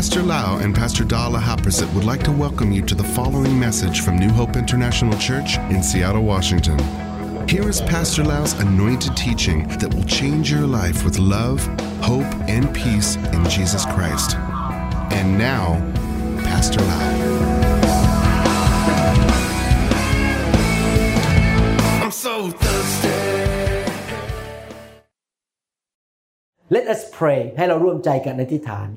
Pastor Lau and Pastor Dala Haprasit would like to welcome you to the following message from New Hope International Church in Seattle, Washington. Here is Pastor Lau's anointed teaching that will change your life with love, hope, and peace in Jesus Christ. And now, Pastor Lau. I'm so thirsty. Let us pray ให้เราร่วมใจกันอธิษฐาน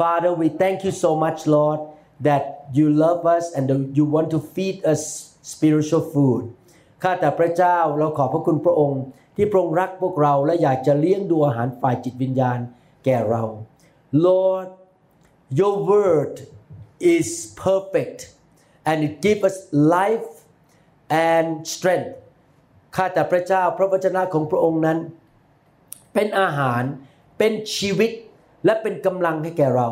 Father we thank you so much Lord that you love us and you want to feed us spiritual food ข้าแต่พระเจ้าเราขอบพระคุณพระองค์ ที่พระองค์รักพวกเราและอยากจะเลี้ยงดูอาหารฝ่ายจิตวิญญาณแก่เรา Lord your word is perfect and it gives us life and strength ข้าแต่พระเจ้าพระวจนะของพระองค์นั้น เป็นอาหารเป็นชีวิต และเป็นกำลังให้แก่เรา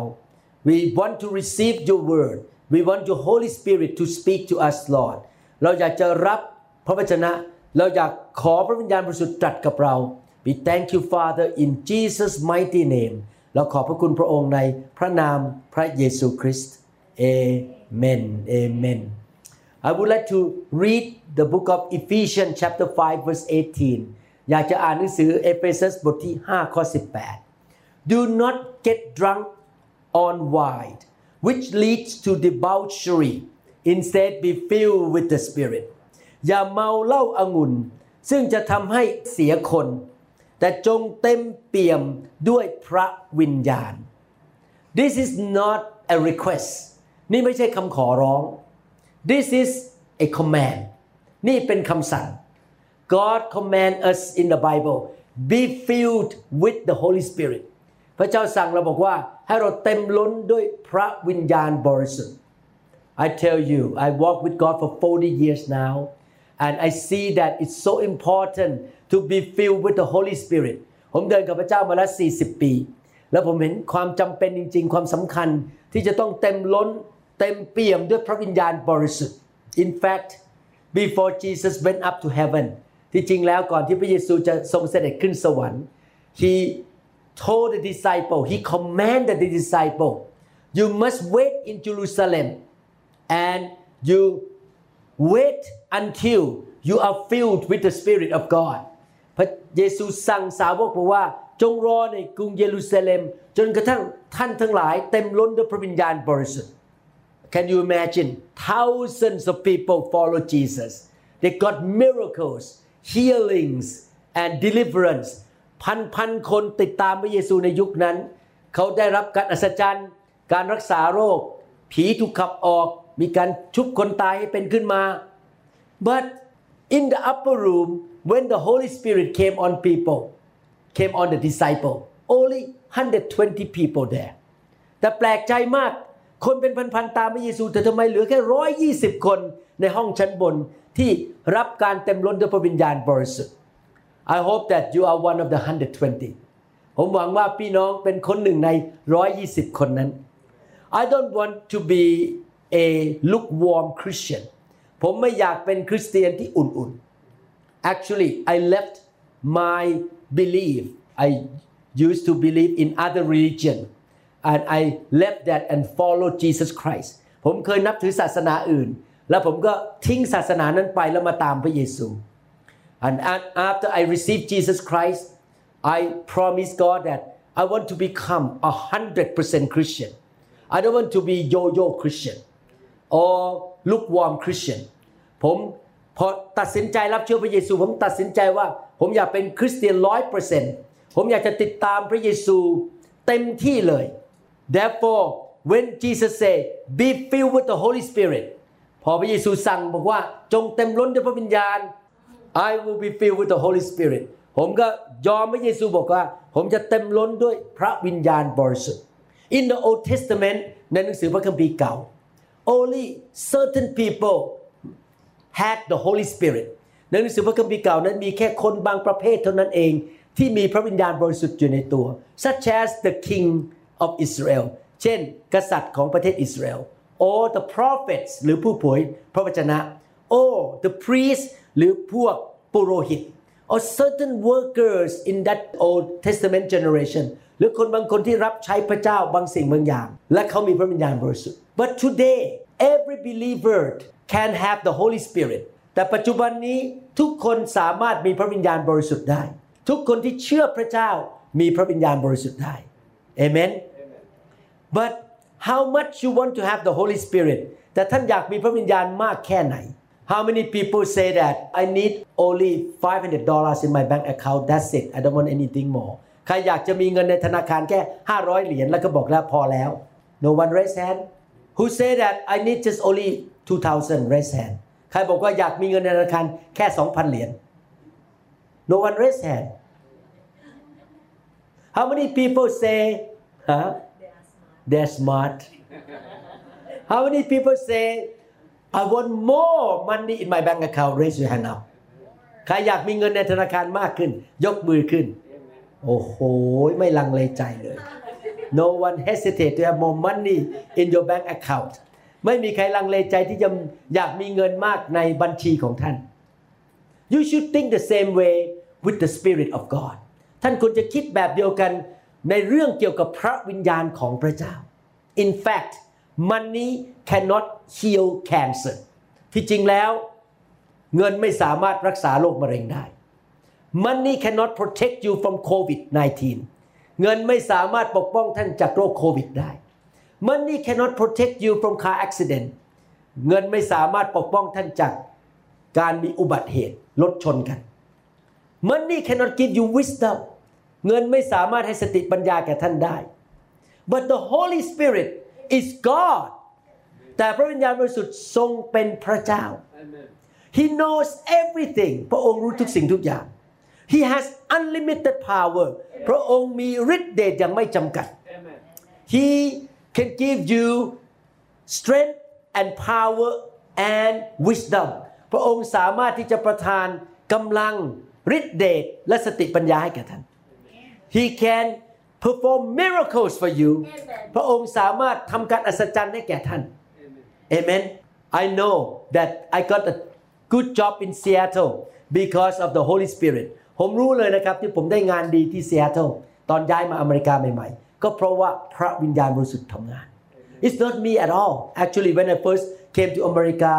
we want to receive your word we want your Holy Spirit to speak to us Lord เราอยากจะรับพระวจนะ เราอยากขอพระวิญญาณบริสุทธิ์ตรัสกับเรา we thank you Father in Jesus mighty name เราขอบพระคุณพระองค์ในพระนามพระเยซูคริสต์ Amen Amen I would like to read the book of Ephesians chapter 5 verse 18 อยากจะอ่านหนังสือเอเฟซัสบทที่ 5 ข้อ 18 Do not get drunk on wine which leads to debauchery instead be filled with the Spirit อย่าเมาเหล้าอางุ่น ซึ่งจะทำให้เสียคน แต่จงเต็มเปี่ยมด้วยพระวิญญาณ This is not a request นี่ไม่ใช่คำขอร้อง This is a command นี่เป็นคำสั่ง God command us in the Bible be filled with the Holy Spirit พระเจ้าสั่งเราบอกว่าให้เราเต็มล้นด้วยพระวิญญาณบริสุทธิ์ I tell you I walk with God for 40 years now and I see that it's so important to be filled with the Holy Spirit ผมเดินกับพระเจ้ามาแล้ว 40 ปี แล้วผมเห็นความจำเป็นจริง ๆ ความสำคัญที่จะต้องเต็มล้นเต็มเปี่ยมด้วยพระวิญญาณบริสุทธิ์ In fact before Jesus went up to heaven ที่จริงแล้วก่อนที่พระเยซูจะทรงเสด็จขึ้นสวรรค์ he told the disciple he commanded the disciple you must wait in Jerusalem and you wait until you are filled with the Spirit of God พระเยซูสั่งสาวกบอกว่า จงรอในกรุงเยรูซาเล็ม จนกระทั่งท่านทั้งหลายเต็มล้นด้วยพระวิญญาณบริสุทธิ์ Can you imagine thousands of people follow Jesus they got miracles healings and deliverance พันพันคนติดตามพระเยซูในยุคนั้น เขาได้รับการอัศจรรย์ การรักษาโรค ผีถูกขับออก มีการชุบคนตายให้เป็นขึ้นมา but in the upper room when the Holy Spirit came on people came on the disciple only 120 people there แต่แปลกใจมากคนเป็นพันๆตามพระเยซูแต่ทำไมเหลือแค่ร้อยยี่สิบคนในห้องชั้นบนที่รับการเต็มล้นด้วยพระวิญญาณบริสุทธิ์ I hope that you are one of the 120 ผมหวังว่าพี่น้องเป็นคนหนึ่งในร้อยยี่สิบคนนั้น I don't want to be a lukewarm Christian ผมไม่อยากเป็นคริสเตียนที่อุ่นๆ Actually I left my belief I used to believe in other religion and I left that and followed Jesus Christ ผมเคยนับถือศาสนาอื่น แล้วผมก็ทิ้งศาสนานั้นไปแล้วมาตามพระเยซู and after I received Jesus Christ I promised God that I want to become a hundred percent Christian I don't want to be yo-yo Christian or lukewarm Christian ผมพอตัดสินใจรับเชื่อพระเยซู ผมตัดสินใจว่า ผมอยากเป็นคริสเตียนร้อยเปอร์เซ็นต์ผมอยากจะติดตามพระเยซูเต็มที่เลย therefore when Jesus said be filled with the Holy Spirit พอพระเยซูสั่งบอกว่าจงเต็มล้นด้วยพระวิญญาณ I will be filled with the Holy Spirit ผมก็ยอมพระเยซูบอกว่า ผมจะเต็มล้นด้วยพระวิญญาณบริสุทธิ์ In the Old Testament ในหนังสือพระคัมภีร์เก่า only certain people had the Holy Spirit ในหนังสือพระคัมภีร์เก่านั้นมีแค่คนบางประเภทเท่านั้นเองที่มีพระวิญญาณบริสุทธิ์อยู่ในตัว such as the king of Israel เช่น กษัตริย์ของประเทศอิสราเอล or the prophets หรือผู้เผยพระวจนะ or the priest หรือพวก ปุโรหิต or certain workers in that Old Testament generation หรือคนบางคนที่รับใช้พระเจ้าบางสิ่งบางอย่าง และเขามีพระวิญญาณบริสุทธิ์ but today every believer can have the Holy Spirit แต่ปัจจุบันนี้ทุกคนสามารถมีพระวิญญาณบริสุทธิ์ได้ ทุกคนที่เชื่อพระเจ้ามีพระวิญญาณบริสุทธิ์ได้ Amen but how much you want to have the Holy Spirit แต่ท่านอยากมีพระวิญญาณมากแค่ไหน How many people say that I need only $500 in my bank account that's it I don't want anything more ใครอยากจะมีเงินในธนาคารแค่ 500 เหรียญแล้วก็บอกแล้วพอแล้ว No one raise hand Who say that I need just only 2,000 raise hand ใครบอกว่าอยากมีเงินในธนาคารแค่ 2,000 เหรียญ No one raise hand How many people say huh they're smart How many people say I want more money in my bank account raise your hand up ใครอยากมีเงินในธนาคารมากขึ้น ยกมือขึ้น โอ้โห ไม่ลังเลใจเลย No one hesitate to have more money in your bank account ไม่มีใครลังเลใจที่จะอยากมีเงินมากในบัญชีของท่าน You should think the same way with the Spirit of God ท่านควรจะคิดแบบเดียวกันในเรื่องเกี่ยวกับพระวิญญาณของพระเจ้า In fact money cannot heal cancer ที่จริงแล้วเงินไม่สามารถรักษาโรคมะเร็งได้ Money cannot protect you from COVID-19 เงินไม่สามารถปกป้องท่านจากโรคโควิดได้ Money cannot protect you from car accident เงินไม่สามารถปกป้องท่านจากการมีอุบัติเหตุรถชนกัน Money cannot give you wisdom เงินไม่สามารถให้สติปัญญาแก่ท่านได้ but the Holy Spirit is God แต่พระวิญญาณบริสุทธิ์ทรงเป็นพระเจ้า He knows everything พระองค์รู้ทุกสิ่งทุกอย่าง He has unlimited power พระองค์มีฤทธิ์เดชอย่างไม่จำกัด He can give you strength and power and wisdom พระองค์สามารถที่จะประทานกำลังฤทธิ์เดชและสติปัญญาให้แก่ท่าน He can perform miracles for you พระองค์สามารถทำการอัศจรรย์ให้แก่ท่าน Amen I know that I got a good job in Seattle because of the Holy Spirit ผมรู้เลยนะครับที่ผมได้งานดีที่ Seattle ตอนย้ายมาอเมริกาใหม่ๆ ก็เพราะว่าพระวิญญาณบริสุทธิ์ทำงาน It's not me at all actually when I first came to America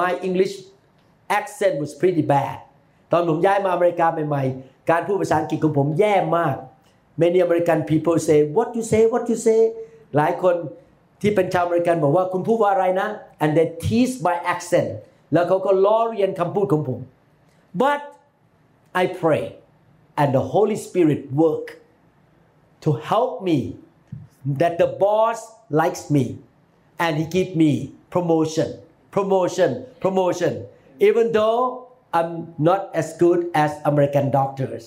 my English accent was pretty bad ตอนผมย้ายมาอเมริกาใหม่ๆ การพูดภาษาอังกฤษของผมแย่มาก Many American people say what you say what you say หลายคนที่เป็นชาวอเมริกันบอกว่าคุณพูดว่าอะไรนะ and they tease my accent แล้วเขาก็ล้อเรียนคำพูดของผม but I pray and the Holy Spirit work to help me that the boss likes me and he give me promotion promotion promotion even though I'm not as good as American doctors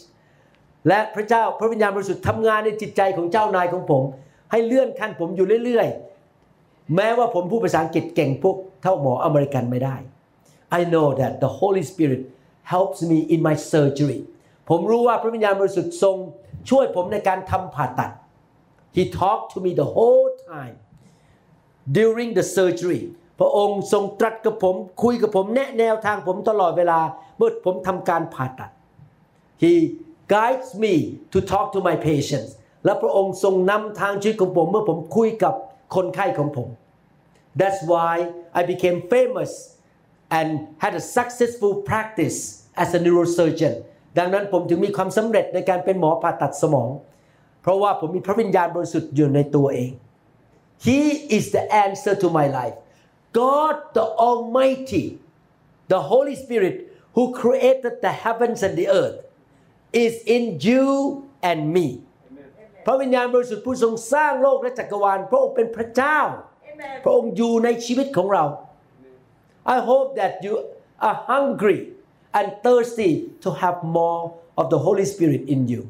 และพระเจ้าพระวิญญาณบริสุทธิ์ทำงานในจิตใจของเจ้านายของผม ให้เลื่อนขั้นผมอยู่เรื่อยๆ แม้ว่าผมพูดภาษาอังกฤษเก่งพวกเท่าหมออเมริกันไม่ได้ I know that the Holy Spirit helps me in my surgery ผมรู้ว่าพระวิญญาณบริสุทธิ์ทรงช่วยผมในการทำผ่าตัด He talked to me the whole time during the surgery พระองค์ทรงตรัสกับผมคุยกับผมแนะแนวทางผมตลอดเวลาเมื่อผมทำการผ่าตัด He guides me to talk to my patients และพระองค์ทรงนำทางชีวิตของผมเมื่อผมคุยกับคนไข้ของผม That's why I became famous and had a successful practice as a neurosurgeon ดังนั้นผมถึงมีความสำเร็จในการเป็นหมอผ่าตัดสมอง เพราะว่าผมมีพระวิญญาณบริสุทธิ์อยู่ในตัวเอง He is the answer to my life God the Almighty the Holy Spirit who created the heavens and the earth is in you and me พระวิญญาณบริสุทธิ์ผู้ทรงสร้างโลกและจักรวาลพระองค์เป็นพระเจ้า พระองค์อยู่ในชีวิตของเรา I hope that you are hungry and thirsty to have more of the Holy Spirit in you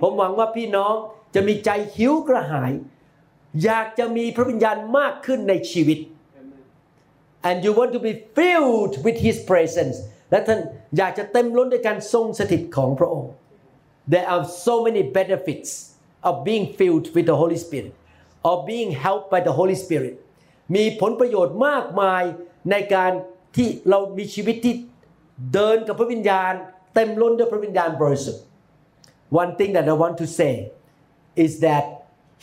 ผมหวังว่าพี่น้องจะมีใจหิวกระหาย อยากจะมีพระวิญญาณมากขึ้นในชีวิต and you want to be filled with His presence และท่านอยากจะเต็มล้นด้วยการทรงสถิตของพระองค์ There are so many benefits of being filled with the Holy Spirit or being helped by the Holy Spirit มีผลประโยชน์มากมายในการที่เรามีชีวิตที่เดินกับพระวิญญาณ เต็มล้นด้วยพระวิญญาณบริสุทธิ์ one thing that I want to say is that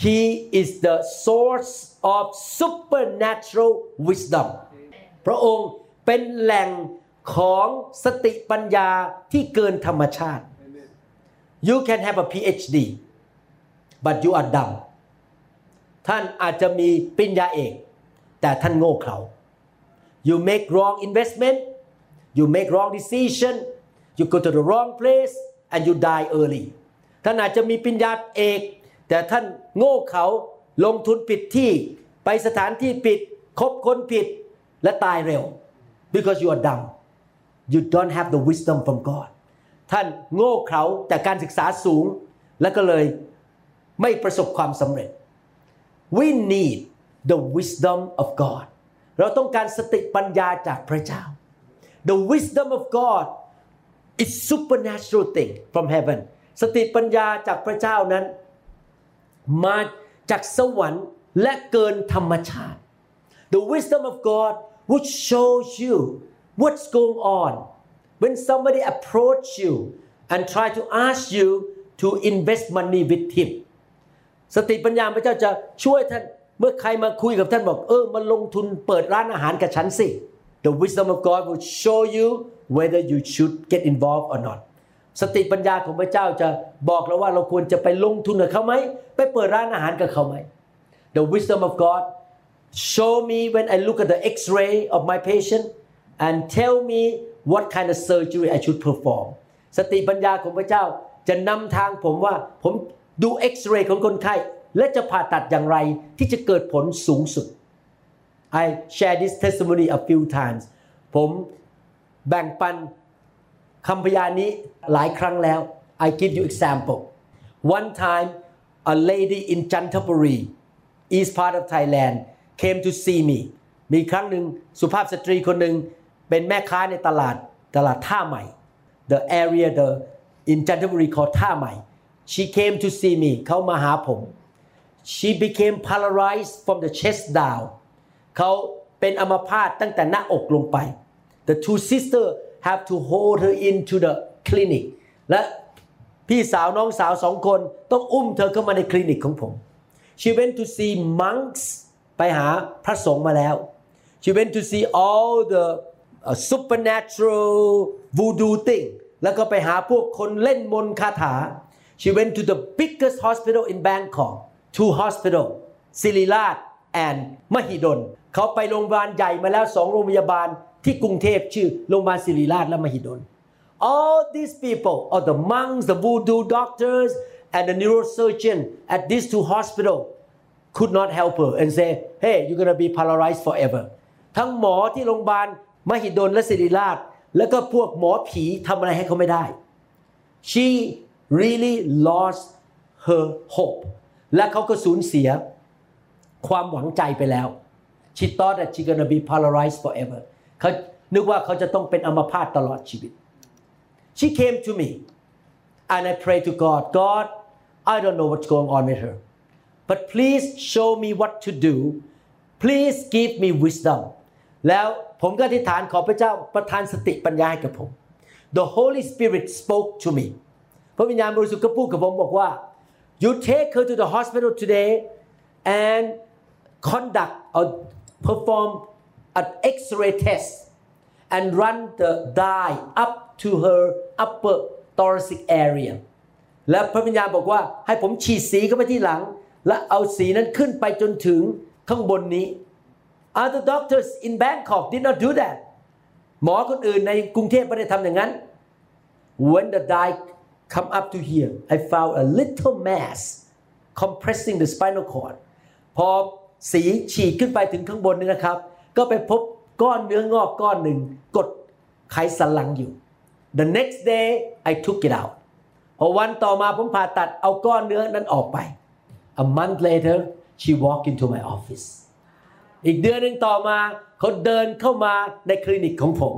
he is the source of supernatural wisdom พระองค์เป็นแหล่งของสติปัญญาที่เกินธรรมชาติ you can have a PhD but you are dumb ท่านอาจจะมีปริญญาเอก แต่ท่านโง่เขลา you make wrong investment you make wrong decision you go to the wrong place and you die early ท่านอาจจะมีปริญญาเอก แต่ท่านโง่เขลาลงทุนผิดที่ไปสถานที่ผิดคบคนผิดและตายเร็ว because you are dumb you don't have the wisdom from God ท่านโง่เขลาจากการศึกษาสูง และก็เลยไม่ประสบความสำเร็จ we need the wisdom of God เราต้องการสติปัญญาจากพระเจ้า the wisdom of God is supernatural thing from heaven สติปัญญาจากพระเจ้านั้น มาจากสวรรค์และเกินธรรมชาติ the wisdom of God which shows you what's going on when somebody approach you and try to ask you to invest money with him สติปัญญาพระเจ้าจะช่วยท่านเมื่อใครมาคุยกับท่านบอกเออมาลงทุนเปิดร้านอาหารกับฉันสิ The wisdom of God will show you whether you should get involved or not สติปัญญาของพระเจ้าจะบอกเราว่าเราควรจะไปลงทุนกับเขาไหมไปเปิดร้านอาหารกับเขาไหม The wisdom of God show me when I look at the X-ray of my patient and tell me what kind of surgery I should perform สติปัญญาของพระเจ้าจะนำทางผมว่าผมดูเอ็กซเรย์ของคนไข้ และจะผ่าตัดอย่างไรที่จะเกิดผลสูงสุด I share this testimony a few times ผมแบ่งปันคำพยานนี้หลายครั้งแล้ว I give you example one time a lady in Chantaburi east part of Thailand came to see me มีครั้งหนึ่งสุภาพสตรีคนหนึ่ง เป็นแม่ค้าในตลาดตลาดท่าใหม่ the area the in Chanthaburi called ท่าใหม่ she came to see me เขามาหาผม she became paralyzed from the chest down เขาเป็นอัมพาตตั้งแต่หน้าอกลงไป the two sister have to hold her into the clinic และพี่สาวน้องสาวสองคนต้องอุ้มเธอเข้ามาในคลินิกของผม she went to see monks ไปหาพระสงฆ์มาแล้ว she went to see all the uh, supernatural voodoo thing แล้วก็ไปหาพวกคนเล่นมนต์คาถา she went to the biggest hospital in Bangkok two hospital ศิริราช and มหิดล เขาไปโรงพยาบาลใหญ่มาแล้วสองโรงพยาบาลที่กรุงเทพชื่อโรงพยาบาลศิริราชและมหิดล all these people all the monks the voodoo doctors and the neurosurgeon at these two hospital could not help her and say hey you're gonna be paralyzed forever ทั้งหมอที่โรงพยาบาล มหิดลและศิริราช แล้วก็พวกหมอผีทำอะไรให้เขาไม่ได้ she really lost her hope และเขาก็สูญเสียความหวังใจไปแล้ว she thought that she gonna be paralyzed forever เขานึกว่าเขาจะต้องเป็นอัมพาตตลอดชีวิต she came to me and I prayed to God God I don't know what's going on with her but please show me what to do please give me wisdom แล้วผมก็อธิษฐานขอพระเจ้าประทานสติปัญญาให้กับผม the Holy Spirit spoke to me พระวิญญาณบริสุทธิ์ก็พูดกับผมบอกว่า you take her to the hospital today and conduct or perform an x-ray test and run the dye up to her upper thoracic area และพระวิญญาณบอกว่าให้ผมฉีดสีเข้าไปที่หลัง และเอาสีนั้นขึ้นไปจนถึงข้างบนนี้ other doctors in Bangkok did not do that หมอคนอื่นในกรุงเทพไม่ได้ทำอย่างนั้น when the dye come up to here I found a little mass compressing the spinal cord พอสีฉีดขึ้นไปถึงข้างบนนี่นะครับ ก็ไปพบก้อนเนื้องอกก้อนหนึ่งกดไขสันหลังอยู่ the next day I took it out พอวันต่อมาผมผ่าตัดเอาก้อนเนื้อนั้นออกไป a month later she walked into my office อีกเดือนหนึ่งต่อมาเขาเดินเข้ามาในคลินิกของผม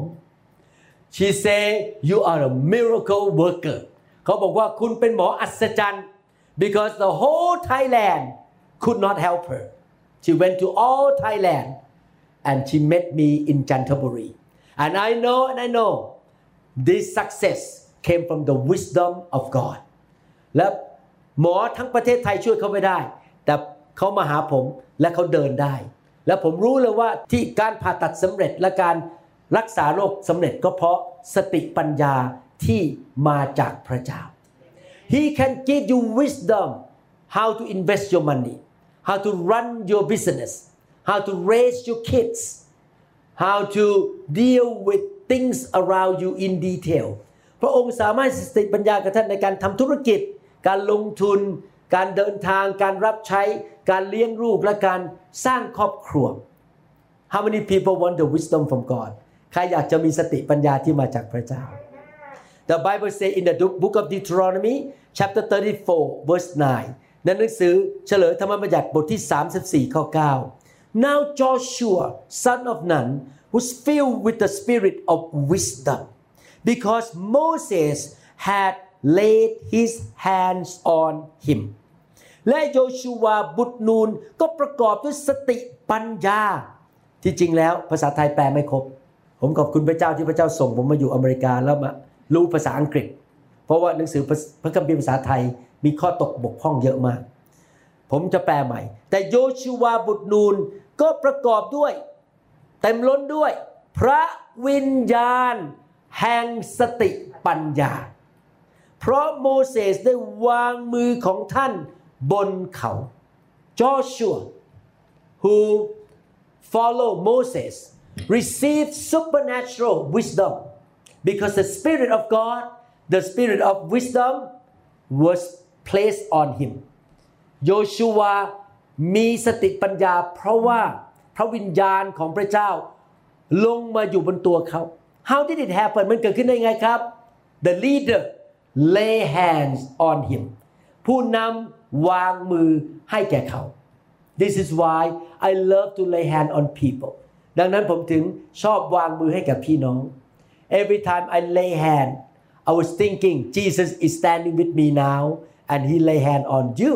she say you are a miracle worker เขาบอกว่าคุณเป็นหมออัศจรรย์ because the whole Thailand could not help her she went to all Thailand and she met me in Chanthaburi and I know and I know this success came from the wisdom of God และหมอทั้งประเทศไทยช่วยเขาไม่ได้ แต่เขามาหาผมและเขาเดินได้ และผมรู้เลยว่าที่การผ่าตัดสำเร็จและการรักษาโรคสำเร็จก็เพราะสติปัญญาที่มาจากพระเจ้า He can give you wisdom how to invest your money how to run your business how to raise your kids how to deal with things around you in detail พระองค์สามารถสติปัญญากับท่านในการทำธุรกิจ การลงทุน การเดินทาง การรับใช้ การเลี้ยงลูกและการสร้างครอบครัว How many people want the wisdom from God ใครอยากจะมีสติปัญญาที่มาจากพระเจ้า The Bible say in the book of Deuteronomy chapter 34 verse 9ในหนังสือเฉลยธรรมบัญญัติบทที่ 34 ข้อ 9 Now Joshua son of Nun was filled with the spirit of wisdom because Moses had laid his hands on him และโยชูวาบุตรนูนก็ประกอบด้วยสติปัญญา ที่จริงแล้วภาษาไทยแปลไม่ครบ ผมขอบคุณพระเจ้าที่พระเจ้าส่ง ผมมาอยู่อเมริกาแล้วมารู้ภาษาอังกฤษ เพราะว่าหนังสือพระคัมภีร์ภาษาไทยมีข้อตกบกพร่องเยอะมาก ผมจะแปลใหม่ แต่โยชูวาบุตรนูนก็ประกอบด้วยเต็มล้นด้วย พระวิญญาณ แห่งสติปัญญา เพราะโมเสสได้วางมือของท่าน บนเขา Joshua who follow Moses received supernatural wisdom because the spirit of God the spirit of wisdom was placed on him โยชูวามีสติปัญญา เพราะว่าพระวิญญาณของพระเจ้า ลงมาอยู่บนตัวเขา How did it happen มันเกิดขึ้นได้ไงครับ The leader lay hands on him ผู้นำ วางมือให้แก่เขา This is why I love to lay hand on people ดังนั้นผมถึงชอบวางมือให้กับพี่น้อง Every time I lay hand I was thinking Jesus is standing with me now and he lay hand on you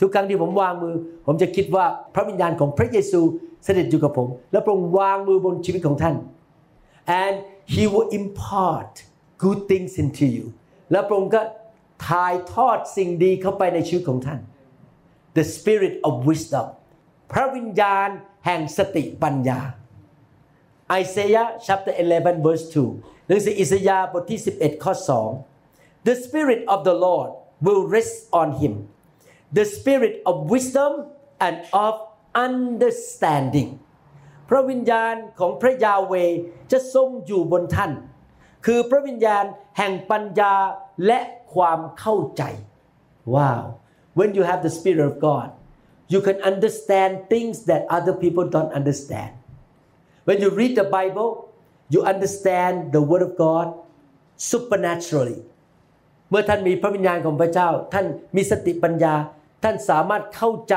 ทุกครั้งที่ผมวางมือ ผมจะคิดว่าพระวิญญาณของพระเยซูเสด็จอยู่กับผม และพระองค์วางมือบนชีวิตของท่าน and he will impart good things into you และพระองค์ก็ ถ่ายทอดสิ่งดีเข้าไปในชีวิตของท่าน the spirit of wisdom พระวิญญาณแห่งสติปัญญา Isaiah chapter 11 verse 2หนังสืออิสยาห์บทที่ 11 ข้อ 2 The spirit of the Lord will rest on him the spirit of wisdom and of understanding พระวิญญาณของพระยาเวจะทรงอยู่บนท่าน คือพระวิญญาณแห่งปัญญาและความเข้าใจ Wow when you have the spirit of God you can understand things that other people don't understand when you read the Bible you understand the word of God supernaturally เมื่อท่านมีพระวิญญาณของพระเจ้า ท่านมีสติปัญญา ท่านสามารถเข้าใจ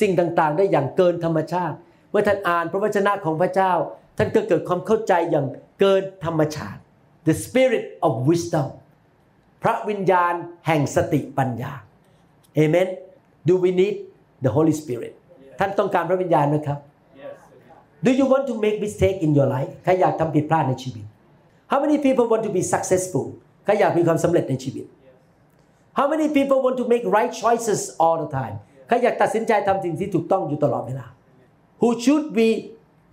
สิ่งต่างๆ ได้อย่างเกินธรรมชาติ เมื่อท่านอ่านพระวจนะของพระเจ้า ท่านก็เกิดความเข้าใจอย่างเกินธรรมชาติ the spirit of wisdom พระวิญญาณแห่งสติปัญญา Amen Do we need the Holy Spirit ท่านต้องการพระวิญญาณไหมครับ Do you want to make mistake in your life ใครอยากทำผิดพลาดในชีวิต How many people want to be successful ใครอยากมีความสำเร็จในชีวิต How many people want to make right choices all the time ใครอยากตัดสินใจทำสิ่งที่ถูกต้องอยู่ตลอดเวลา Who should we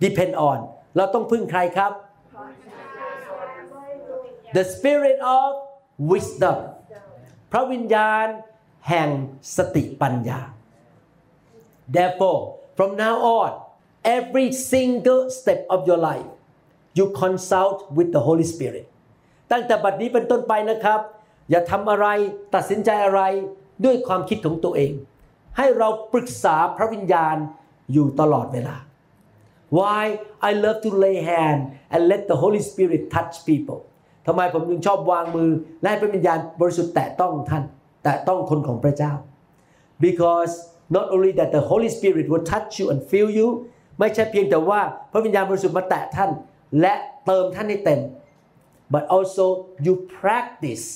depend on เราต้องพึ่งใครครับ The spirit of wisdom พระวิญญาณแห่งสติปัญญา Therefore from now on every single step of your life you consult with the Holy Spirit ตั้งแต่บัดนี้เป็นต้นไปนะครับ อย่าทำอะไรตัดสินใจอะไรด้วยความคิดของตัวเอง ให้เราปรึกษาพระวิญญาณอยู่ตลอดเวลา Why I love to lay hand and let the Holy Spirit touch people ทำไมผมจึงชอบวางมือ และให้พระวิญญาณบริสุทธิ์แตะต้องท่าน แตะต้องคนของพระเจ้า because not only that the Holy Spirit will touch you and fill you ไม่ใช่เพียงแต่ว่าพระวิญญาณบริสุทธิ์มาแตะท่าน และเติมท่านให้เต็ม but also you practice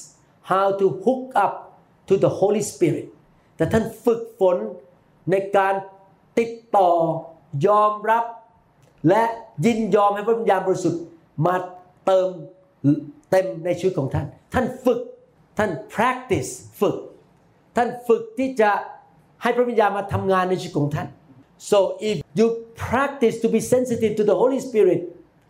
how to hook up to the Holy Spirit แต่ท่านฝึกฝนในการติดต่อยอมรับ และยินยอมให้พระวิญญาณบริสุทธิ์มาเติม เต็มในชีวิตของท่าน ท่านฝึก ท่าน practice ฝึก ท่านฝึกที่จะให้พระวิญญาณมาทำงานในชีวิตของท่าน so if you practice to be sensitive to the Holy Spirit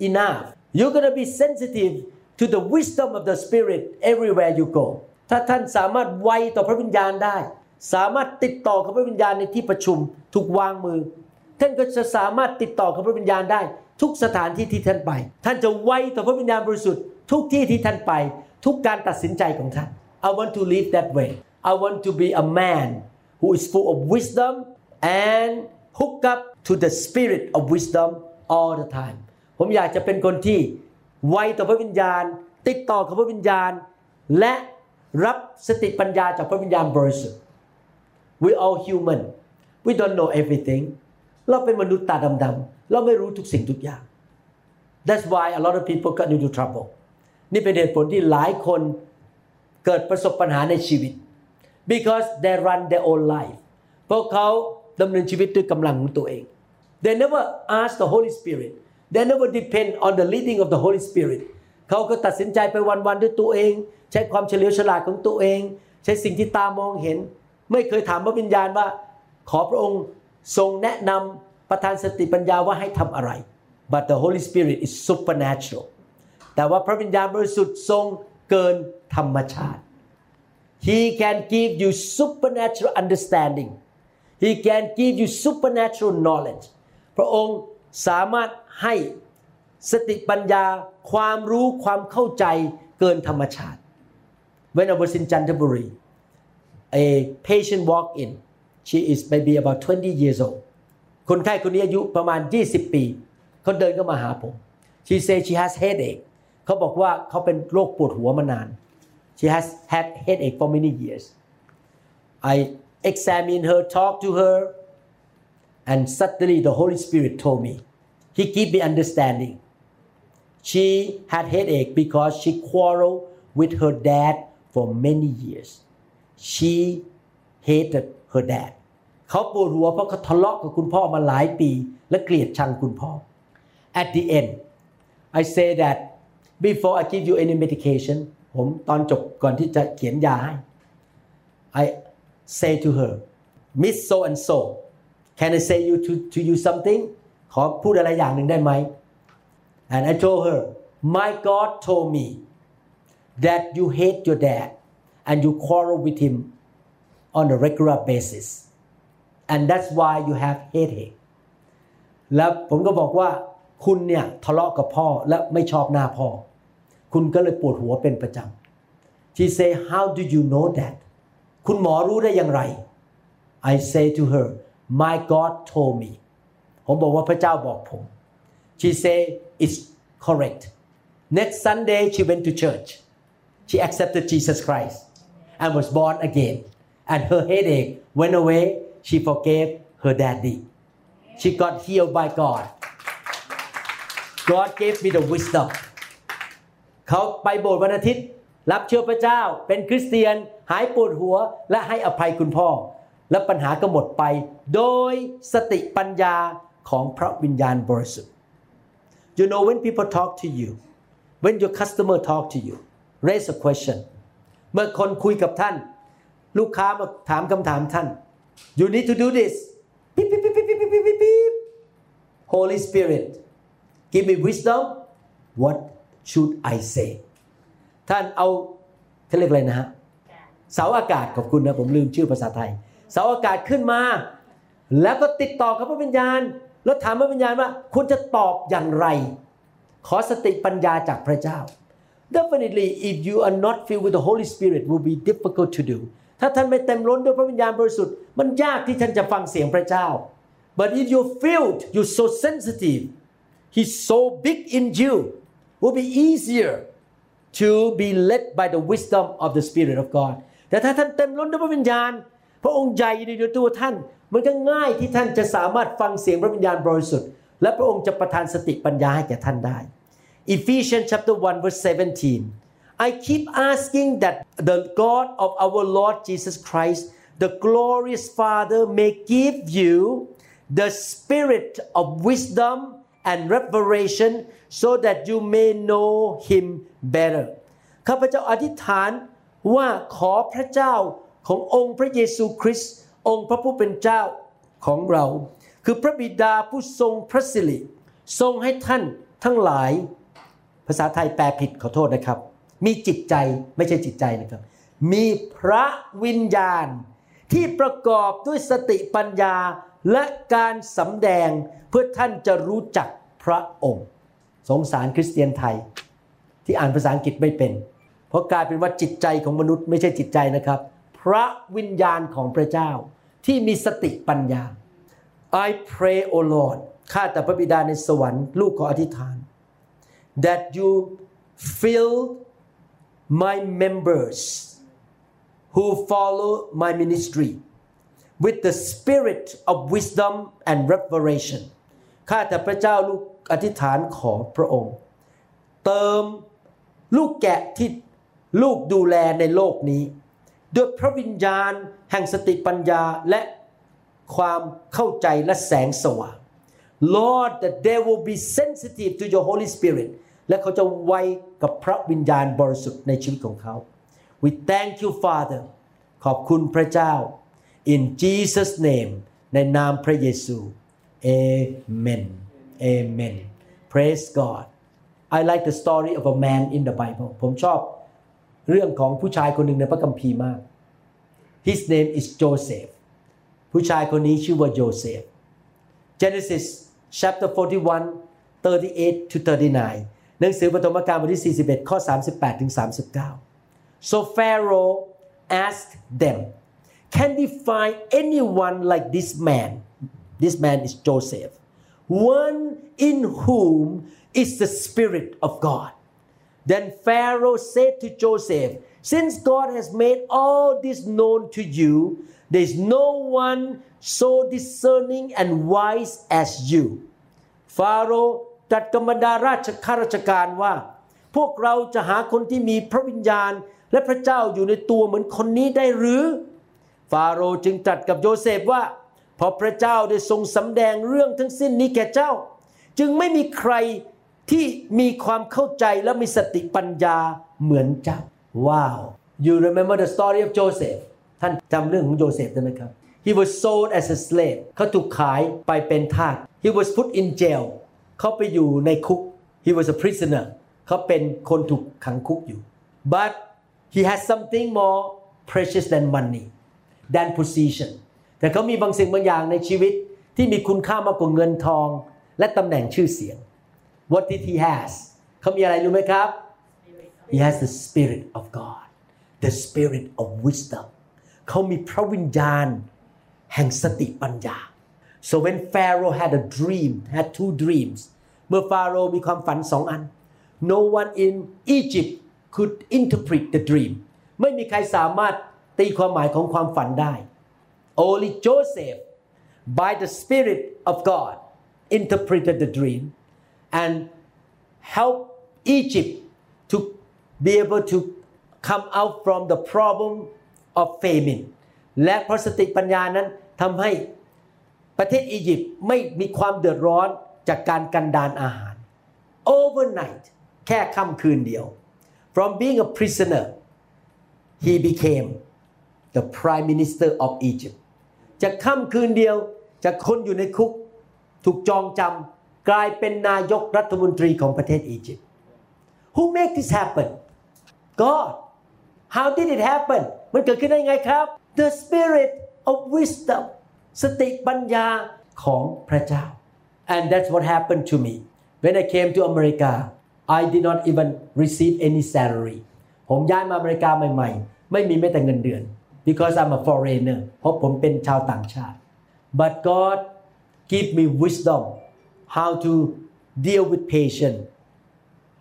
enough you're gonna be sensitive to the wisdom of the Spirit everywhere you go ถ้าท่านสามารถไวต่อพระวิญญาณได้ สามารถติดต่อกับพระวิญญาณในที่ประชุมถูกวางมือ ท่านก็จะสามารถติดต่อกับพระวิญญาณได้ ทุกสถานที่ที่ท่านไป ท่านจะไวต่อพระวิญญาณบริสุทธิ์ ทุกที่ที่ท่านไป ทุกการตัดสินใจของท่าน I want to live that way I want to be a man who is full of wisdom and hook up to the spirit of wisdom all the time ผมอยากจะเป็นคนที่ไวต่อพระวิญญาณ ติดต่อกับพระวิญญาณ และรับสติปัญญาจากพระวิญญาณบริสุทธิ์ we all human we don't know everything เราเป็นมนุษย์ตาดำๆเราไม่รู้ทุกสิ่งทุกอย่าง that's why a lot of people got into trouble นี่เป็นเหตุผลที่หลายคนเกิดประสบปัญหาในชีวิต because they run their own life เพราะเขาดำเนินชีวิตด้วยกำลังของตัวเอง they never ask the Holy Spirit they never depend on the leading of the Holy Spirit เขาก็ตัดสินใจไปวันๆด้วยตัวเอง ใช้ความเฉลียวฉลาดของตัวเอง ใช้สิ่งที่ตามองเห็น ไม่เคยถามพระวิญญาณว่า ขอพระองค์ทรงแนะนำประทานสติปัญญาว่าให้ทำอะไร but the Holy Spirit is supernatural แต่ว่าพระวิญญาณบริสุทธิ์ทรงเกินธรรมชาติ He can give you supernatural understanding He can give you supernatural knowledge พระองค์สามารถให้สติปัญญาความรู้ความเข้าใจเกินธรรมชาติ When I was in Canterbury a patient walked in she is maybe about 20 years old คนไข้คนนี้อายุประมาณ 20 ปี เขาเดินเข้ามาหาผม she said she has headache เขาบอกว่าเขาเป็นโรคปวดหัวมานาน she has had headache for many years I examined her talk to her and suddenly the Holy Spirit told me he gave me understanding she had headache because she quarreled with her dad for many years she hated her dad เขาปวดหัวเพราะเขาทะเลาะกับคุณพ่อมาหลายปี และเกลียดชังคุณพ่อ at the end I say that before I give you any medication ผมตอนจบก่อนที่จะเขียนยาให้ I say to her Miss so and so can I say you to to you something ขอพูดอะไรอย่างหนึ่งได้ไหม and I told her my God told me that you hate your dad and you quarrel with him on a regular basis and that's why you have headache แล้วผมก็บอกว่า คุณเนี่ยทะเลาะกับพ่อและไม่ชอบหน้าพ่อ คุณก็เลยปวดหัวเป็นประจำ She say how do you know that คุณหมอรู้ได้อย่างไร I say to her my God told me ผมบอกว่าพระเจ้าบอกผม She say it's correct next Sunday she went to church she accepted Jesus Christ and was born again and her headache went away she forgave her daddy she got healed by God God gave me the wisdom เขาไปโบสถ์วันอาทิตย์ รับเชื่อพระเจ้า เป็นคริสเตียน หายปวดหัว และให้อภัยคุณพ่อ และปัญหาก็หมดไป โดยสติปัญญาของพระวิญญาณบริสุทธิ์ You know when people talk to you when your customer talk to you raise a question เมื่อคนคุยกับท่าน ลูกค้ามาถามคำถามท่าน You need to do this ปิ๊บปิ๊บปิ๊บปิ๊บปิ๊บปิ๊บ Holy Spirit give me wisdom what should I say ท่านเอาเขาเรียกอะไรนะฮะเสาอากาศขอบคุณนะผมลืมชื่อภาษาไทย เสาอากาศขึ้นมา แล้วก็ติดต่อกับพระวิญญาณ แล้วถามพระวิญญาณว่าคุณจะตอบอย่างไร ขอสติปัญญาจากพระเจ้า Definitely if you are not filled with the Holy Spirit will be difficult to do ถ้าท่านไม่เต็มล้นด้วยพระวิญญาณบริสุทธิ์มันยากที่ท่านจะฟังเสียงพระเจ้า but if you're filled you so sensitive He's so big in you will be easier to be led by the wisdom of the Spirit of God แต่ถ้าท่านเต็มล้นด้วยพระวิญญาณ พระองค์ใหญ่ในตัวท่าน มันก็ง่ายที่ท่านจะสามารถฟังเสียงพระวิญญาณบริสุทธิ์ และพระองค์จะประทานสติปัญญาให้แก่ท่านได้ Ephesians chapter 1 verse 17 I keep asking that the God of our Lord Jesus Christ the glorious Father may give you the spirit of wisdom and revelation so that you may know him better ข้าพเจ้าอธิษฐานว่าขอพระเจ้าขององค์พระเยซูคริสต์องค์พระผู้เป็นเจ้าของเรา คือพระบิดาผู้ทรงพระสิริทรงให้ท่านทั้งหลาย ภาษาไทยแปลผิดขอโทษนะครับ มีจิตใจไม่ใช่จิตใจนะครับ มีพระวิญญาณ ที่ประกอบด้วยสติปัญญาและการสำแดงเพื่อท่านจะรู้จัก พระองค์ สงสารคริสเตียนไทย ที่อ่านภาษาอังกฤษไม่เป็น เพราะกลายเป็นว่าจิตใจของมนุษย์ไม่ใช่จิตใจนะครับ พระวิญญาณของพระเจ้าที่มีสติปัญญา I pray O Lord ข้าแต่พระบิดาในสวรรค์ลูกขออธิษฐาน that you fill my members who follow my ministry with the spirit of wisdom and revelation ข้าแต่พระเจ้าลูกอธิษฐานขอพระองค์ เติมลูกแกะที่ลูกดูแลในโลกนี้ ด้วยพระวิญญาณ แห่งสติปัญญาและความเข้าใจและแสงสว่าง Lord that they will be sensitive to your Holy Spirit และเขาจะไวกับพระวิญญาณบริสุทธิ์ในชีวิตของเขา We thank you Father ขอบคุณพระเจ้า in Jesus name ในนามพระเยซู Amen Amen Praise God I like the story of a man in the Bible ผมชอบเรื่องของผู้ชายคนหนึ่งในพระคัมภีร์มาก His name is Joseph ผู้ชายคนนี้ชื่อว่าโยเซฟ Genesis chapter 41 38 to 39 หนังสือปฐมกาลบทที่ 41 ข้อ 38 ถึง 39 so Pharaoh asked them can we find anyone like this man this man is Joseph one in whom is the spirit of God then Pharaoh said to Joseph since God has made all this known to you there is no one so discerning and wise as you ฟาโรห์ตรัสกับบรรดาราชข้าราชการว่า พวกเราจะหาคนที่มีพระวิญญาณและพระเจ้าอยู่ในตัวเหมือนคนนี้ได้หรือ ฟาโรห์จึงตรัสกับโยเซฟว่า เพราะพระเจ้าได้ทรงสำแดงเรื่องทั้งสิ้นนี้แก่เจ้า จึงไม่มีใครที่มีความเข้าใจและมีสติปัญญาเหมือนเจ้าว้าว you remember the story of Joseph ท่านจำเรื่องของโยเซฟได้ไหมครับ he was sold as a slave เขาถูกขายไปเป็นทาส he was put in jail เขาไปอยู่ในคุก he was a prisoner เขาเป็นคนถูกขังคุกอยู่ but he has something more precious than money than position แต่เขามีบางสิ่งบางอย่างในชีวิตที่มีคุณค่ามากกว่าเงินทองและตำแหน่งชื่อเสียง what did he has เขามีอะไรรู้ไหมครับ he has the spirit of God the spirit of wisdom เขามีพระวิญญาณ แห่งสติปัญญา so when Pharaoh had a dream had two dreams เมื่อฟาโรห์มีความฝันสองอัน no one in Egypt could interpret the dream ไม่มีใครสามารถตีความหมายของความฝันได้ only Joseph by the spirit of God interpreted the dream and helped Egypt to be able to come out from the problem of famine และเพราะสติปัญญานั้นทำให้ประเทศอียิปต์ไม่มีความเดือดร้อนจากการกันดานอาหาร overnight แค่ค่ำคืนเดียว from being a prisoner he became the prime minister of Egypt จากค่ำคืนเดียวจากคนอยู่ในคุก ถูกจองจำกลายเป็นนายกรัฐมนตรีของประเทศอียิปต์ Who make this happen God How did it happen มันเกิดขึ้นได้ไงครับ The spirit of wisdom สติปัญญาของพระเจ้า and that's what happened to me when I came to America I did not even receive any salary ผมย้ายมาอเมริกาใหม่ ๆ ไม่มีแม้แต่เงินเดือน because I'm a foreigner เพราะผมเป็นชาวต่างชาติ but God give me wisdom how to deal with patient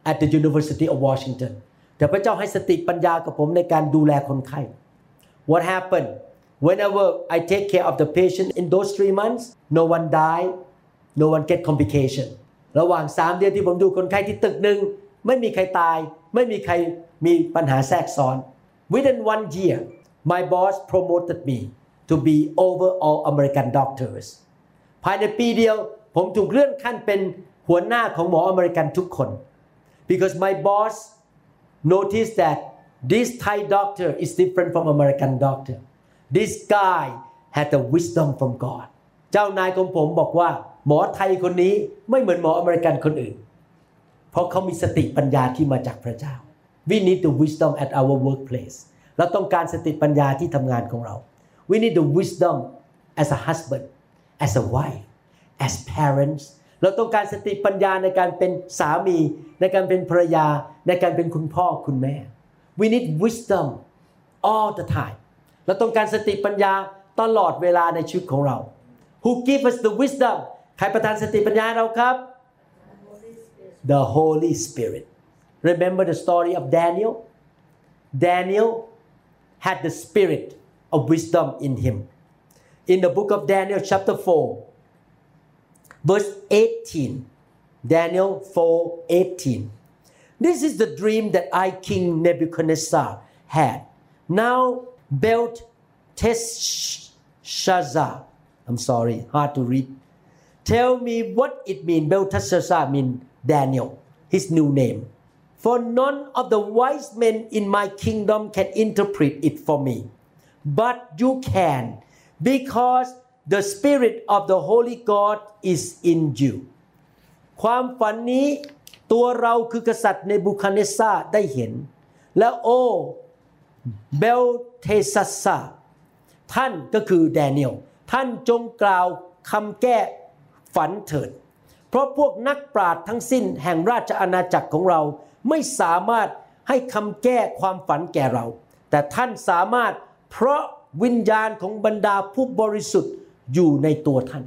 at the University of Washington แต่พระเจ้าให้สติปัญญากับผมในการดูแลคนไข้ What happened whenever I take care of the patient in those three months no one die no one get complication ระหว่าง 3 เดือนที่ผมดูคนไข้ที่ตึกหนึ่งไม่มีใครตาย ไม่มีใครมีปัญหาแทรกซ้อน within one year my boss promoted me to be over all American doctors ภายในปีเดียวผมถูกเลื่อนขั้นเป็นหัวหน้าของหมออเมริกันทุกคน because my boss noticed that this Thai doctor is different from American doctor this guy had the wisdom from God เจ้านายของผมบอกว่า หมอไทยคนนี้ไม่เหมือนหมออเมริกันคนอื่น เพราะเขามีสติปัญญาที่มาจากพระเจ้า we need the wisdom at our workplace เราต้องการสติปัญญาที่ทำงานของเรา we need the wisdom as a husband as a wife as parents เราต้องการสติปัญญาในการเป็นสามี ในการเป็นภรรยา ในการเป็นคุณพ่อคุณแม่ we need wisdom all the time เราต้องการสติปัญญาตลอดเวลาในชีวิตของเรา who give us the wisdom ใครประทานสติปัญญาเราครับ the Holy Spirit remember the story of Daniel Daniel had the spirit of wisdom in him. In the book of Daniel chapter 4 verse 18 Daniel 4 18 this is the dream that I King Nebuchadnezzar had. Now Belteshazzar I'm sorry hard to read. Tell me what it means Belteshazzar mean Daniel his new name for none of the wise men in my kingdom can interpret it for me but you can because the spirit of the holy God is in you ความฝันนี้ตัวเราคือกษัตริย์เนบูคัดเนสซาร์ได้เห็น และโอเบลเทชัสซาร์ท่านก็คือแดเนียลท่านจงกล่าวคำแก้ฝันเถิด เพราะพวกนักปราชญ์ทั้งสิ้นแห่งราชอาณาจักรของเรา ไม่สามารถให้คำแก้ความฝันแก่เรา แต่ท่านสามารถเพราะวิญญาณของบรรดาผู้บริสุทธิ์อยู่ในตัวท่าน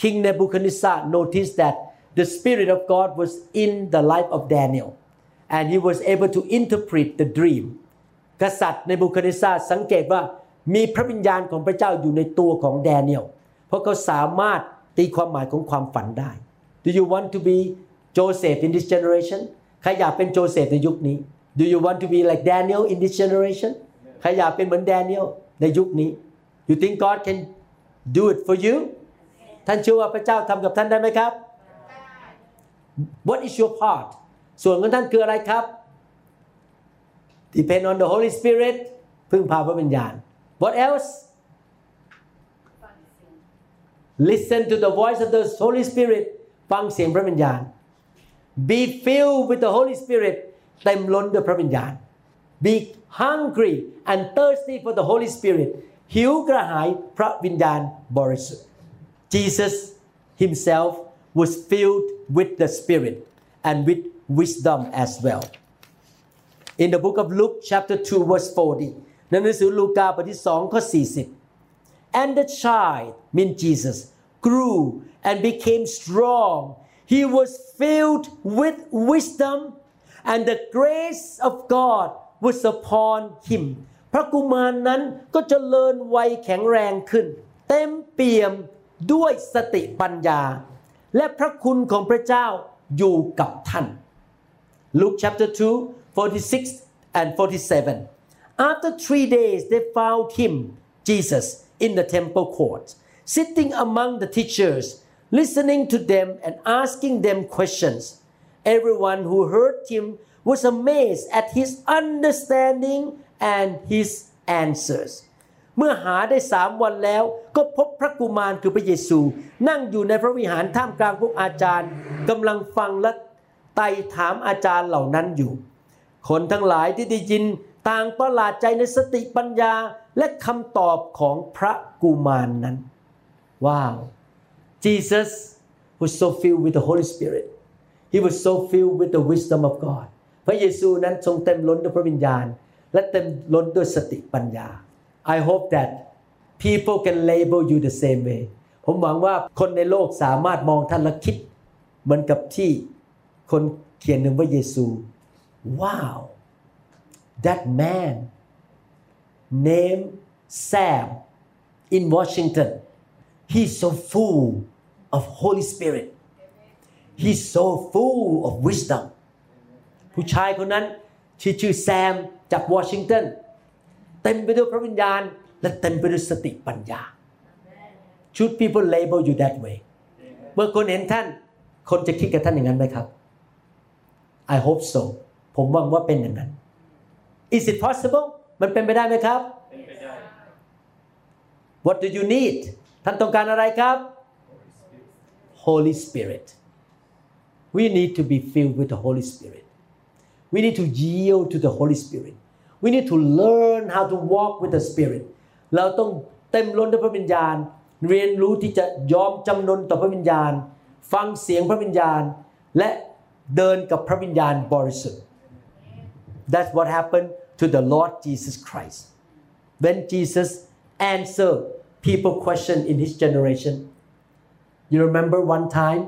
King Nebuchadnezzar noticed that the Spirit of God was in the life of Daniel and he was able to interpret the dream กษัตริย์เนบูคาเนซาสังเกตว่ามีพระวิญญาณของพระเจ้าอยู่ในตัวของแดเนียลเพราะเขาสามารถตีความหมายของความฝันได้ Do you want to be Joseph in this generation ใครอยากเป็นโจเซฟในยุคนี้ Do you want to be like Daniel in this generation ใครอยากเป็นเหมือนแดเนียลในยุคนี้ You think God can do it for you ท่านเชื่อว่าพระเจ้าทำกับท่านได้ไหมครับ What is your part ส่วนของท่านคืออะไรครับ Depend on the Holy Spirit พึ่งพาพระวิญญาณ What else Listen to the voice of the Holy Spirit ฟังเสียงพระวิญญาณ Be filled with the Holy Spirit เต็มล้นด้วยพระวิญญาณ Be hungry and thirsty for the Holy Spirit หิวกระหายพระวิญญาณบริสุทธิ์ Jesus himself was filled with the Spirit and with wisdom as well in the book of Luke chapter 2 verse 40ในหนังสือลูกาบทที่2ข้อ40 and the child mean Jesus grew and became strong he was filled with wisdom and the grace of God was upon him พระกุมารนั้นก็เจริญวัยแข็งแรงขึ้น เต็มเปี่ยมด้วยสติปัญญา และพระคุณของพระเจ้าอยู่กับท่าน Luke chapter 2 46 and 47 After three days they found him Jesus in the temple court sitting among the teachers listening to them and asking them questions everyone who heard him was amazed at his understanding and his answers เมื่อหาได้สามวันแล้วก็พบพระกุมารคือพระเยซู นั่งอยู่ในพระวิหารท่ามกลางพวกอาจารย์กำลังฟังและไต่ถามอาจารย์เหล่านั้นอยู่ คนทั้งหลายที่ได้ยินต่างประหลาดใจในสติปัญญาและคำตอบของพระกุมารนนั้น ว้าว Jesus was so filled with the Holy Spirit he was so filled with the wisdom of God พระเยซูนั้นทรงเต็มล้นด้วยพระวิญญาณ และเต็มล้นด้วยสติปัญญา I hope that people can label you the same way ผมหวังว่าคนในโลกสามารถมองท่านและคิด เหมือนกับที่คนเขียนถึงพระเยซู Wow that man named Sam in Washington he's so full of Holy Spirit he's so full of wisdom ผู้ชายคนนั้นชื่อชื่อแซมจากวอชิงตันเต็มไปด้วยพระวิญญาณ และเต็มไปด้วยสติปัญญา Should people label you that way เมื่อคนเห็นท่าน คนจะคิดกับท่านอย่างนั้นไหมครับ I hope so ผมหวังว่าเป็นอย่างนั้น Is it possible มันเป็นไปได้ไหมครับ What do you need ท่านต้องการอะไรครับ Holy Spirit we need to be filled with the Holy Spirit we need to yield to the Holy Spirit we need to learn how to walk with the Spirit เราต้องเต็มล้นด้วยพระวิญญาณ เรียนรู้ที่จะยอมจำนนต่อพระวิญญาณ ฟังเสียงพระวิญญาณ และเดินกับพระวิญญาณบริสุทธิ์ That's what happened to the Lord Jesus Christ when Jesus answered people question in his generation you remember one time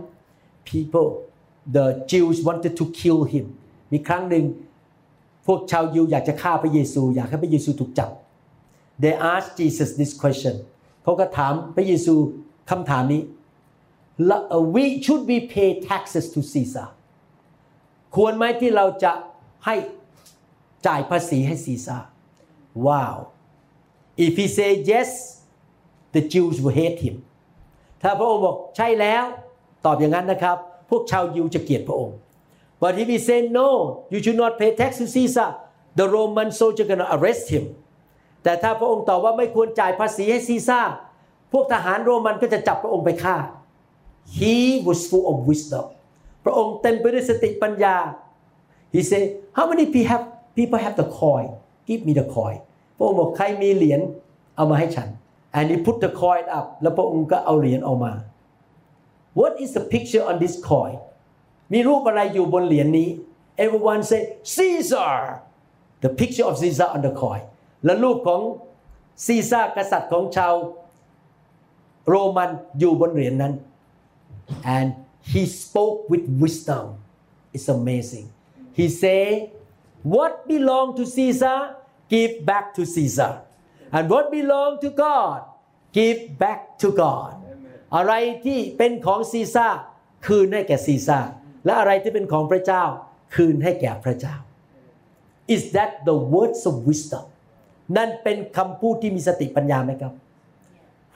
people the Jews wanted to kill him มีครั้งหนึ่งพวกชาวยิวอยากจะฆ่าพระเยซู อยากให้พระเยซูถูกจับ they asked Jesus this question เขาก็ถามพระเยซูคำถามนี้ we should we pay taxes to Caesar ควรไหมที่เราจะให้จ่ายภาษีให้ซีซ่า wow if he say yes the Jews will hate him ถ้าพระองค์บอกใช่แล้วตอบอย่างนั้นนะครับ พวกชาวยิวจะเกลียดพระองค์ but if he say no you should not pay tax to Caesar the Roman soldier gonna arrest him แต่ถ้าพระองค์ตอบว่าไม่ควรจ่ายภาษีให้ซีซ่า พวกทหารโรมันก็จะจับพระองค์ไปฆ่า he was full of wisdom พระองค์เต็มไปด้วยสติปัญญา he say how many people have people have the coin give me the coin พระองค์บอกใครมีเหรียญเอามาให้ฉัน and he put the coin up แล้วพระองค์ก็เอาเหรียญออกมา what is the picture on this coin มีรูปอะไรอยู่บนเหรียญนี้ everyone say Caesar the picture of Caesar on the coin และรูปของซีซ่ากษัตริย์ของชาวโรมันอยู่บนเหรียญนั้น and he spoke with wisdom it's amazing he say what belong to Caesar give back to Caesar And what belong to God give back to God อะไรที่เป็นของซีซ่าคืนให้แก่ซีซ่าและอะไรที่เป็นของพระเจ้า คืนให้แก่พระเจ้า is that the words of wisdom นั่นเป็นคำพูดที่มีสติปัญญาไหมครับ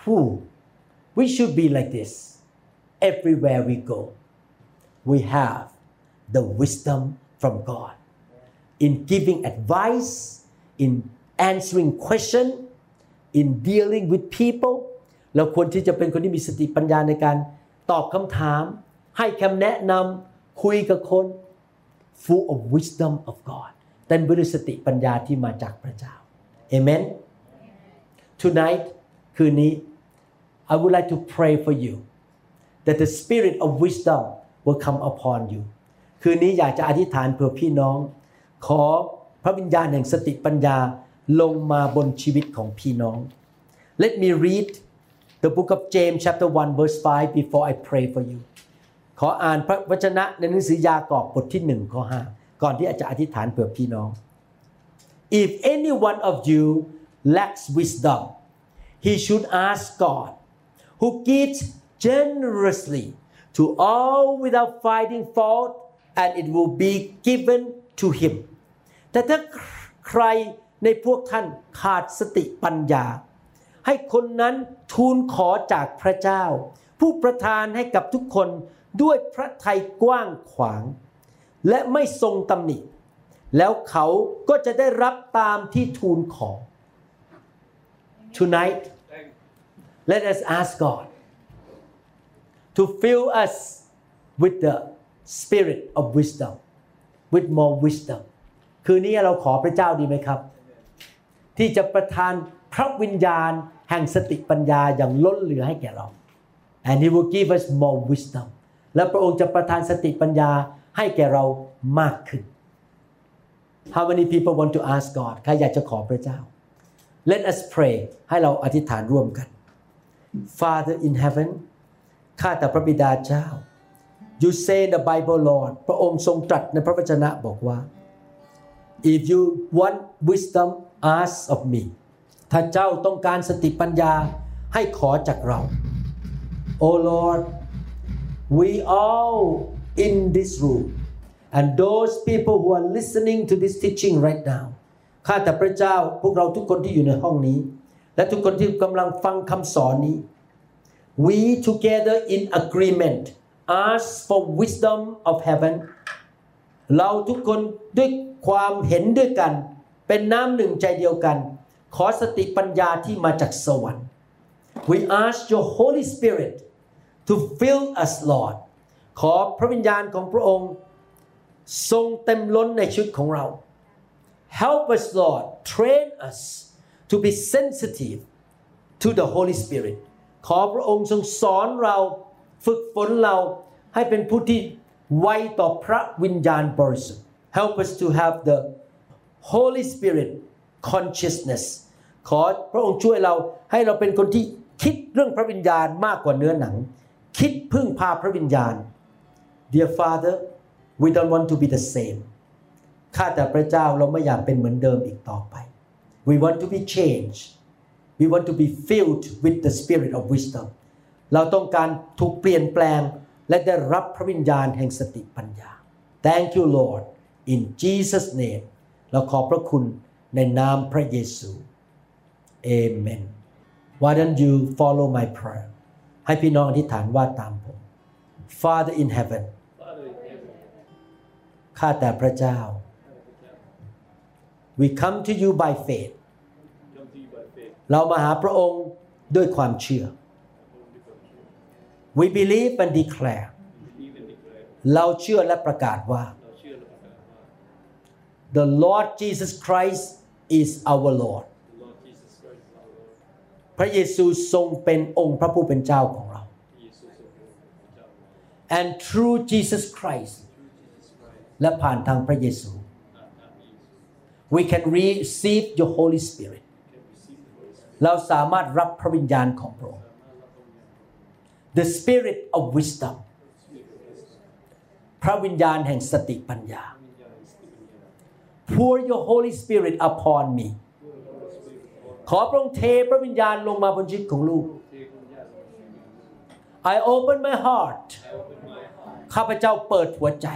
Who we should be like this everywhere we go we have the wisdom from God in giving advice in answering question in dealing with people เราควรที่จะเป็นคนที่มีสติปัญญาในการตอบคำถาม ให้คำแนะนำคุยกับคน full of wisdom of God เต็มไปด้วยสติปัญญาที่มาจากพระเจ้าเอเมน tonight คืนนี้ I would like to pray for you that the spirit of wisdom will come upon you คืนนี้อยากจะอธิษฐานเพื่อพี่น้อง ขอพระวิญญาณแห่งสติปัญญา ลงมาบนชีวิตของพี่น้อง Let me read the book of James chapter 1 verse 5 before I pray for you ขออ่านพระวจนะในหนังสือยากอบบทที่1ข้อ5ก่อนที่อาจจะอธิษฐานเผื่อพี่น้อง If any one of you lacks wisdom he should ask God who gives generously to all without finding fault and it will be given to him แต่ถ้าใคร ในพวกท่านขาดสติปัญญา ให้คนนั้นทูลขอจากพระเจ้า ผู้ประทานให้กับทุกคนด้วยพระทัยกว้างขวาง และไม่ทรงตำหนิ แล้วเขาก็จะได้รับตามที่ทูลขอ Tonight let us ask God to fill us with the spirit of wisdom with more wisdom คืนนี้เราขอพระเจ้าดีไหมครับ ที่จะประทานพระวิญญาณ แห่งสติปัญญาอย่างล้นเหลือให้แก่เรา and He will give us more wisdom และพระองค์จะประทานสติปัญญาให้แก่เรามากขึ้น How many people want to ask God ใครอยากจะขอพระเจ้า Let us pray ให้เราอธิษฐานร่วมกัน Father in heaven ข้าแต่พระบิดาเจ้า You say in the Bible Lord พระองค์ทรงตรัสในพระวจนะบอกว่า If you want wisdom ask of me ถ้าเจ้าต้องการสติปัญญาให้ขอจากเรา Oh Lord we all in this room and those people who are listening to this teaching right now ข้าแต่พระเจ้าพวกเราทุกคนที่อยู่ในห้องนี้ และทุกคนที่กำลังฟังคำสอนนี้ we together in agreement ask for wisdom of heaven เราทุกคนด้วยความเห็นด้วยกัน เป็นน้ำหนึ่งใจเดียวกัน ขอสติปัญญาที่มาจากสวรรค์ we ask your Holy Spirit to fill us Lord ขอพระวิญญาณของพระองค์ ทรงเต็มล้นในชีวิตของเรา help us Lord train us to be sensitive to the Holy Spirit ขอพระองค์ทรงสอนเราฝึกฝนเราให้เป็นผู้ที่ไวต่อพระวิญญาณบริสุทธิ์ help us to have the Holy Spirit consciousness ขอพระองค์ช่วยเราให้เราเป็นคนที่คิดเรื่องพระวิญญาณมากกว่าเนื้อหนัง คิดพึ่งพาพระวิญญาณ Dear Father we don't want to be the same ข้าแต่พระเจ้าเราไม่อยากเป็นเหมือนเดิมอีกต่อไป we want to be changed we want to be filled with the spirit of wisdom เราต้องการถูกเปลี่ยนแปลงและได้รับพระวิญญาณแห่งสติปัญญา Thank you Lord in Jesus name เราขอบพระคุณในนามพระเยซู Amen Why don't you follow my prayer ให้พี่น้องอธิษฐานว่าตามผม Father in heaven ข้าแต่พระเจ้า we come to you by faith เรามาหาพระองค์ด้วยความเชื่อ we believe and declare เราเชื่อและประกาศว่า the Lord Jesus Christ is our Lord พระเยซูทรงเป็นองค์พระผู้เป็นเจ้าของเรา and through Jesus Christ และผ่านทางพระเยซู we can receive your Holy Spirit เราสามารถรับพระวิญญาณของพระองค์ the spirit of wisdom พระวิญญาณแห่งสติปัญญา pour your Holy Spirit upon me ขอพระองค์เทพระวิญญาณลงมาบนชีวิตของลูก I open my heart ข้าพเจ้าเปิดหัวใจ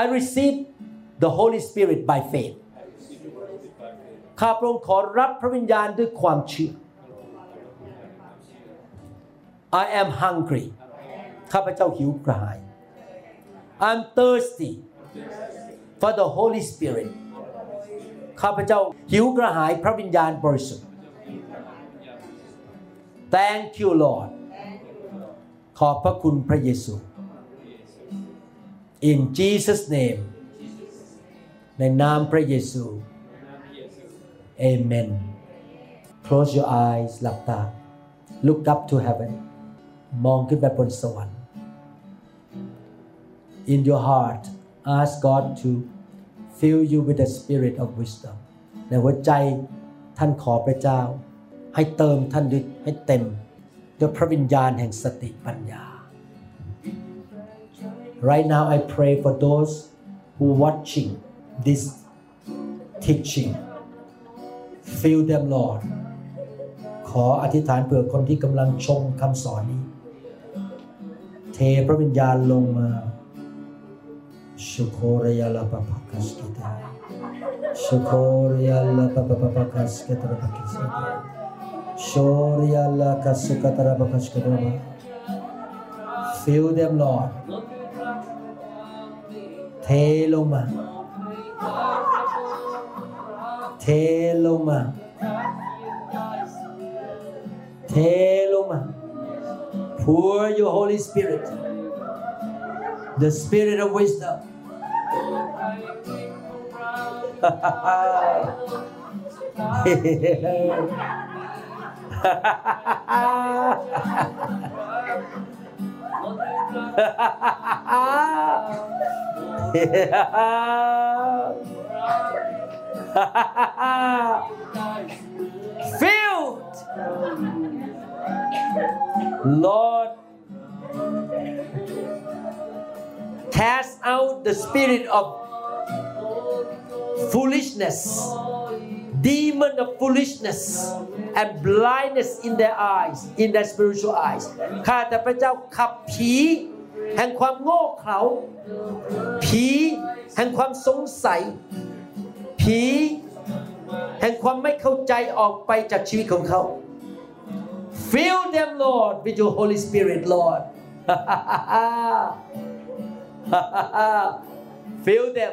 I receive the Holy Spirit by faith ข้าพระองค์ขอรับพระวิญญาณด้วยความเชื่อ I am hungry ข้าพเจ้าหิวกระหาย I'm thirsty for the Holy Spirit ข้าพเจ้าหิวกระหายพระวิญญาณบริสุทธิ์ Thank you Lord ขอบพระคุณพระเยซู In Jesus name ในนามพระเยซู Amen Close your eyes หลับตา Look up to heaven มองขึ้นไปบนสวรรค์ In your heart ask God to fill you with the spirit of wisdom ในหัวใจท่านขอพระเจ้า ให้เติมท่านด้วยให้เต็มด้วยพระวิญญาณแห่งสติปัญญา Right now I pray for those who watching this teaching fill them Lord ขออธิษฐานเผื่อคนที่กำลังชมคำสอนนี้ เทพระวิญญาณลงมา Shukore alla papa kasketa. Shukore alla papa papa kasketa papa kasketa. Shore alla kasukata papa kasketa. Fill them, Lord. Thế lông mà Thế lông mà Thế Pour your Holy Spirit The Spirit of wisdom Filled. Lord cast out the spirit of foolishness demon of foolishness and blindness in their eyes in their spiritual eyes ข้าแต่พระเจ้าขับผีแห่งความโง่เขลาผีแห่งความสงสัย ผีแห่งความไม่เข้าใจออกไปจากชีวิตของเขา Fill them Lord with your Holy Spirit Lord Fill them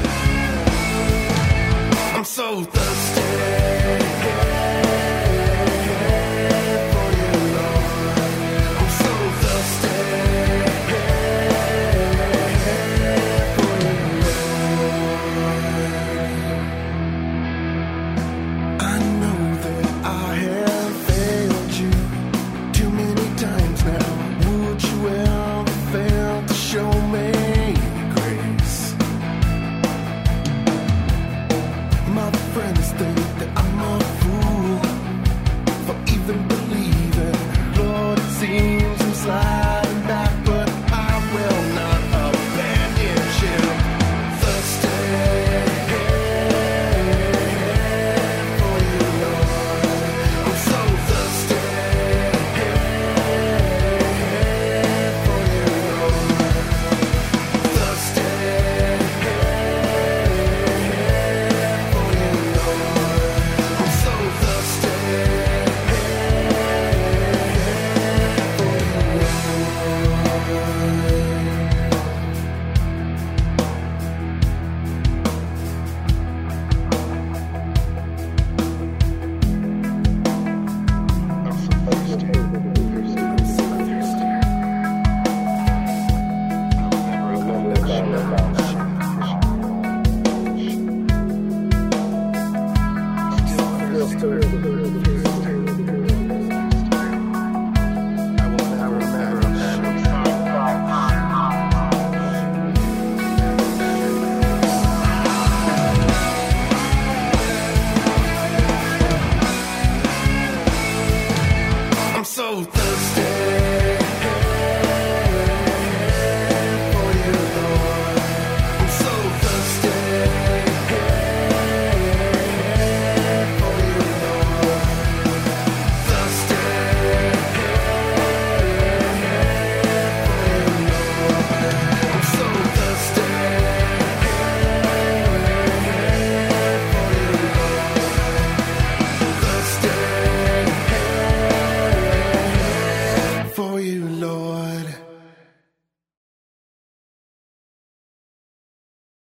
I'm so